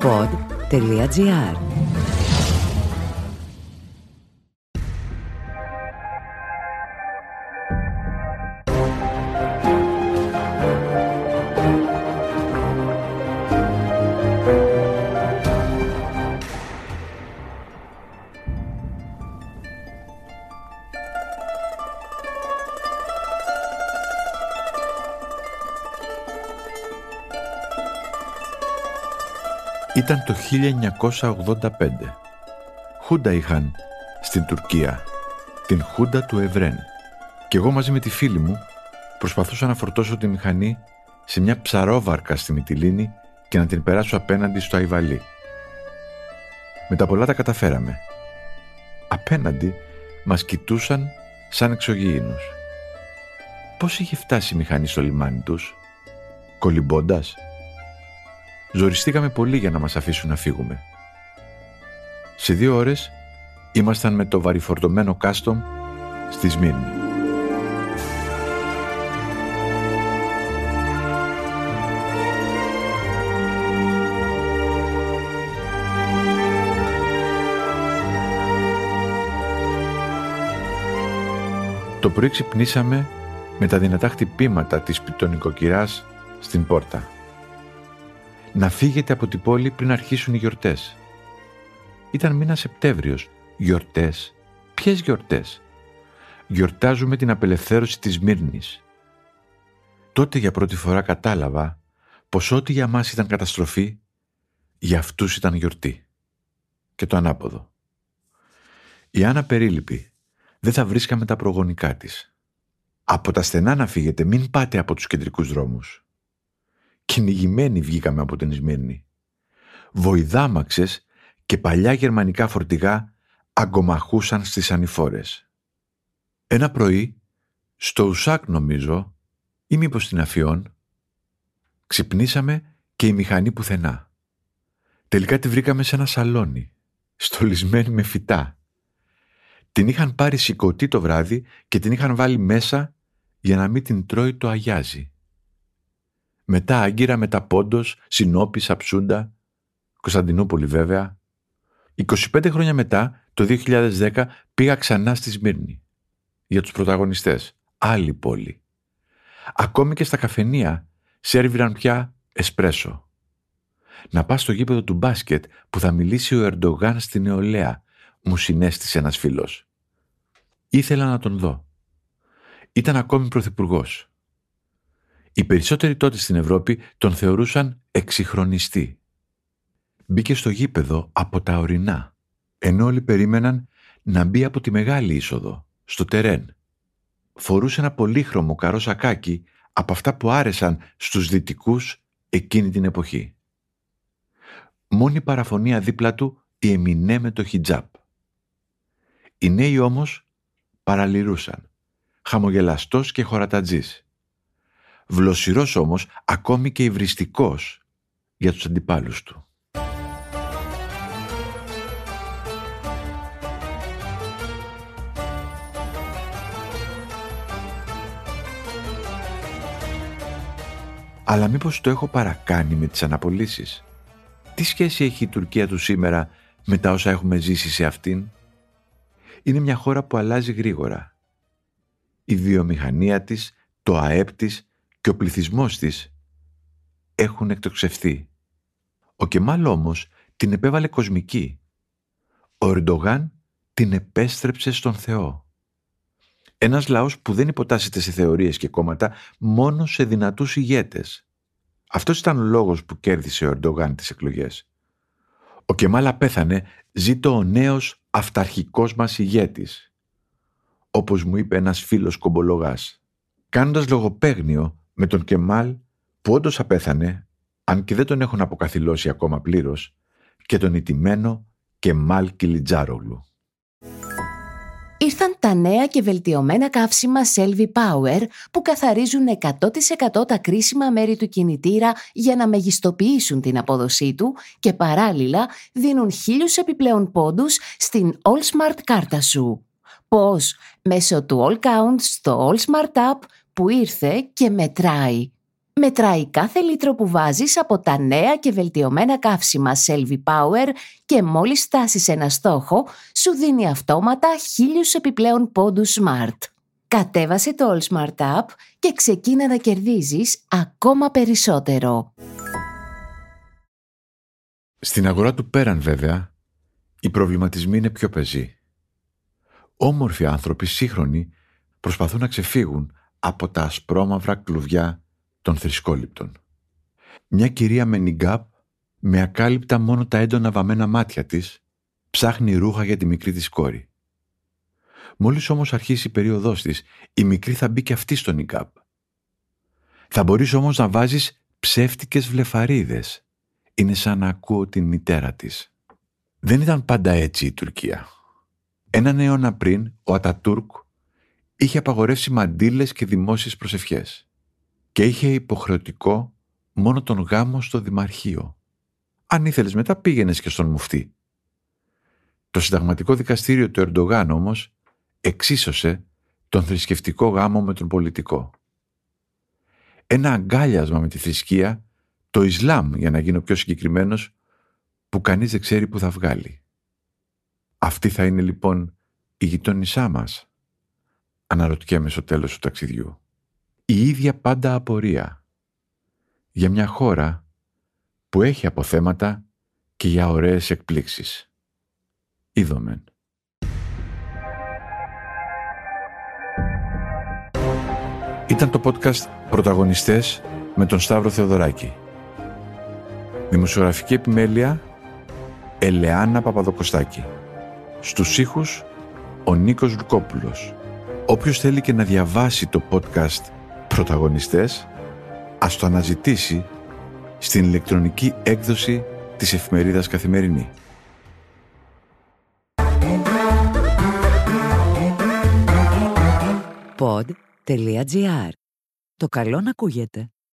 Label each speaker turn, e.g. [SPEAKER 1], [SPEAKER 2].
[SPEAKER 1] pod.gr
[SPEAKER 2] Ήταν το 1985. Χούντα είχαν στην Τουρκία, την Χούντα του Ευρέν. Και εγώ μαζί με τη φίλη μου προσπαθούσα να φορτώσω τη μηχανή σε μια ψαρόβαρκα στη Μυτιλίνη και να την περάσω απέναντι στο Αϊβαλί. Με τα πολλά τα καταφέραμε. Απέναντι μας κοιτούσαν σαν εξωγήινους. Πώς είχε φτάσει η μηχανή στο λιμάνι τους, κολυμπώντας, Ζοριστήκαμε πολύ για να μας αφήσουν να φύγουμε. Σε δύο ώρες ήμασταν με το βαριφορτωμένο κάστομ στη Σμύρνη. Το πρωί ξυπνήσαμε με τα δυνατά χτυπήματα της πιτονικοκυράς στην πόρτα να φύγετε από την πόλη πριν αρχίσουν οι γιορτές. Ήταν μήνα Σεπτέμβριος. Γιορτές. Ποιες γιορτές; Γιορτάζουμε την απελευθέρωση της Μύρνης. Τότε για πρώτη φορά κατάλαβα πως ό,τι για μας ήταν καταστροφή, για αυτούς ήταν γιορτή. Και το ανάποδο. Η Άννα περίληπη. Δεν θα βρίσκαμε τα προγονικά της. Από τα στενά να φύγετε, μην πάτε από τους κεντρικούς δρόμους. Κυνηγημένοι βγήκαμε από την Ισμύρνη. Βοηδάμαξες και παλιά γερμανικά φορτηγά αγκομαχούσαν στις ανηφόρες. Ένα πρωί, στο Ουσάκ νομίζω, ή μήπως στην Αφιόν, ξυπνήσαμε και η μηχανή πουθενά. Τελικά τη βρήκαμε σε ένα σαλόνι, στολισμένη με φυτά. Την είχαν πάρει σηκωτή το βράδυ και την είχαν βάλει μέσα για να μην την τρώει το αγιάζει. Μετά Άγκυρα, μετά Πόντος, Συνόπης, Σαψούντα, Κωνσταντινούπολη βέβαια. 25 χρόνια μετά, το 2010, πήγα ξανά στη Σμύρνη. Για τους πρωταγωνιστές. Άλλη πόλη. Ακόμη και στα καφενεία σέρβιραν πια εσπρέσο. Να πας στο γήπεδο του μπάσκετ που θα μιλήσει ο Ερντογάν στη νεολαία, μου συνέστησε ένας φίλος. Ήθελα να τον δω. Ήταν ακόμη πρωθυπουργός. Οι περισσότεροι τότε στην Ευρώπη τον θεωρούσαν εξυγχρονιστή. Μπήκε στο γήπεδο από τα ορεινά, ενώ όλοι περίμεναν να μπει από τη μεγάλη είσοδο, στο τερέν. Φορούσε ένα πολύχρωμο καρό σακάκι από αυτά που άρεσαν στους δυτικούς εκείνη την εποχή. Μόνη παραφωνία δίπλα του η Εμινέ με το χιτζάπ. Οι νέοι όμως παραλυρούσαν, χαμογελαστός και χωρατατζής βλοσιρός όμως ακόμη και υβριστικός για τους αντιπάλους του. Αλλά μήπως το έχω παρακάνει με τις αναπολύσεις; Τι σχέση έχει η Τουρκία του σήμερα με τα όσα έχουμε ζήσει σε αυτήν; Είναι μια χώρα που αλλάζει γρήγορα. Η βιομηχανία της, το ΑΕΠ της και ο πληθυσμός της έχουν εκτοξευθεί. Ο Κεμάλ όμως την επέβαλε κοσμική. Ο Ερντογάν την επέστρεψε στον Θεό. Ένας λαός που δεν υποτάσσεται σε θεωρίες και κόμματα, μόνο σε δυνατούς ηγέτες. Αυτός ήταν ο λόγος που κέρδισε ο Ερντογάν τις εκλογές. Ο Κεμάλ πέθανε, ζήτω ο νέος αυταρχικός μας ηγέτης. Όπως μου είπε ένας φίλος κομπολογάς. Κάνοντας λογοπαίγνιο, με τον Κεμάλ που όντως απέθανε, αν και δεν τον έχουν αποκαθιλώσει ακόμα πλήρως, και τον ιτημένο Κεμάλ Κιλιτζάρογλου.
[SPEAKER 1] Ήρθαν τα νέα και βελτιωμένα καύσιμα Selvi Power που καθαρίζουν 100% τα κρίσιμα μέρη του κινητήρα για να μεγιστοποιήσουν την απόδοσή του και παράλληλα δίνουν χίλιους επιπλέον πόντους στην All Smart κάρτα σου. Πώς; Μέσω του All Count στο All Smart App που ήρθε και μετράει. μετράει κάθε λίτρο που βάζεις από τα νέα και βελτιωμένα καύσιμα Selvi Power και μόλις φτάσεις ένα στόχο, σου δίνει αυτόματα χίλιους επιπλέον πόντους Smart. Κατέβασε το All Smart App και ξεκίνα να κερδίζεις ακόμα περισσότερο.
[SPEAKER 2] Στην αγορά του πέραν βέβαια, οι προβληματισμοί είναι πιο πεζοί. Όμορφοι άνθρωποι σύγχρονοι προσπαθούν να ξεφύγουν από τα ασπρόμαυρα κλουβιά των θρησκόληπτων. Μια κυρία με νιγκάπ, με ακάλυπτα μόνο τα έντονα βαμμένα μάτια της, ψάχνει ρούχα για τη μικρή της κόρη. Μόλις όμως αρχίσει η περίοδός της, η μικρή θα μπει και αυτή στο νιγκάπ. Θα μπορείς όμως να βάζεις ψεύτικες βλεφαρίδες. Είναι σαν να ακούω την μητέρα της. Δεν ήταν πάντα έτσι η Τουρκία. Έναν αιώνα πριν, ο Ατατούρκ είχε απαγορεύσει μαντήλες και δημόσιες προσευχές και είχε υποχρεωτικό μόνο τον γάμο στο Δημαρχείο. Αν ήθελες μετά πήγαινες και στον μουφτή. Το συνταγματικό δικαστήριο του Ερντογάν όμως εξίσωσε τον θρησκευτικό γάμο με τον πολιτικό. Ένα αγκάλιασμα με τη θρησκεία, το Ισλάμ για να γίνω πιο συγκεκριμένος, που κανείς δεν ξέρει που θα βγάλει. Αυτή θα είναι λοιπόν η γειτόνισά μας, αναρωτιέμαι στο τέλος του ταξιδιού. Η ίδια πάντα απορία για μια χώρα που έχει αποθέματα και για ωραίες εκπλήξεις. Είδομεν. Ήταν το podcast «Πρωταγωνιστές» με τον Σταύρο Θεοδωράκη. Δημοσιογραφική επιμέλεια Ελεάνα Παπαδοκοστάκη. Στους ήχους ο Νίκος Λουκόπουλος. Όποιος θέλει και να διαβάσει το podcast «Πρωταγωνιστές» ας το αναζητήσει στην ηλεκτρονική έκδοση της εφημερίδας Καθημερινή.
[SPEAKER 1] Pod.gr. Το καλό να ακούγεται.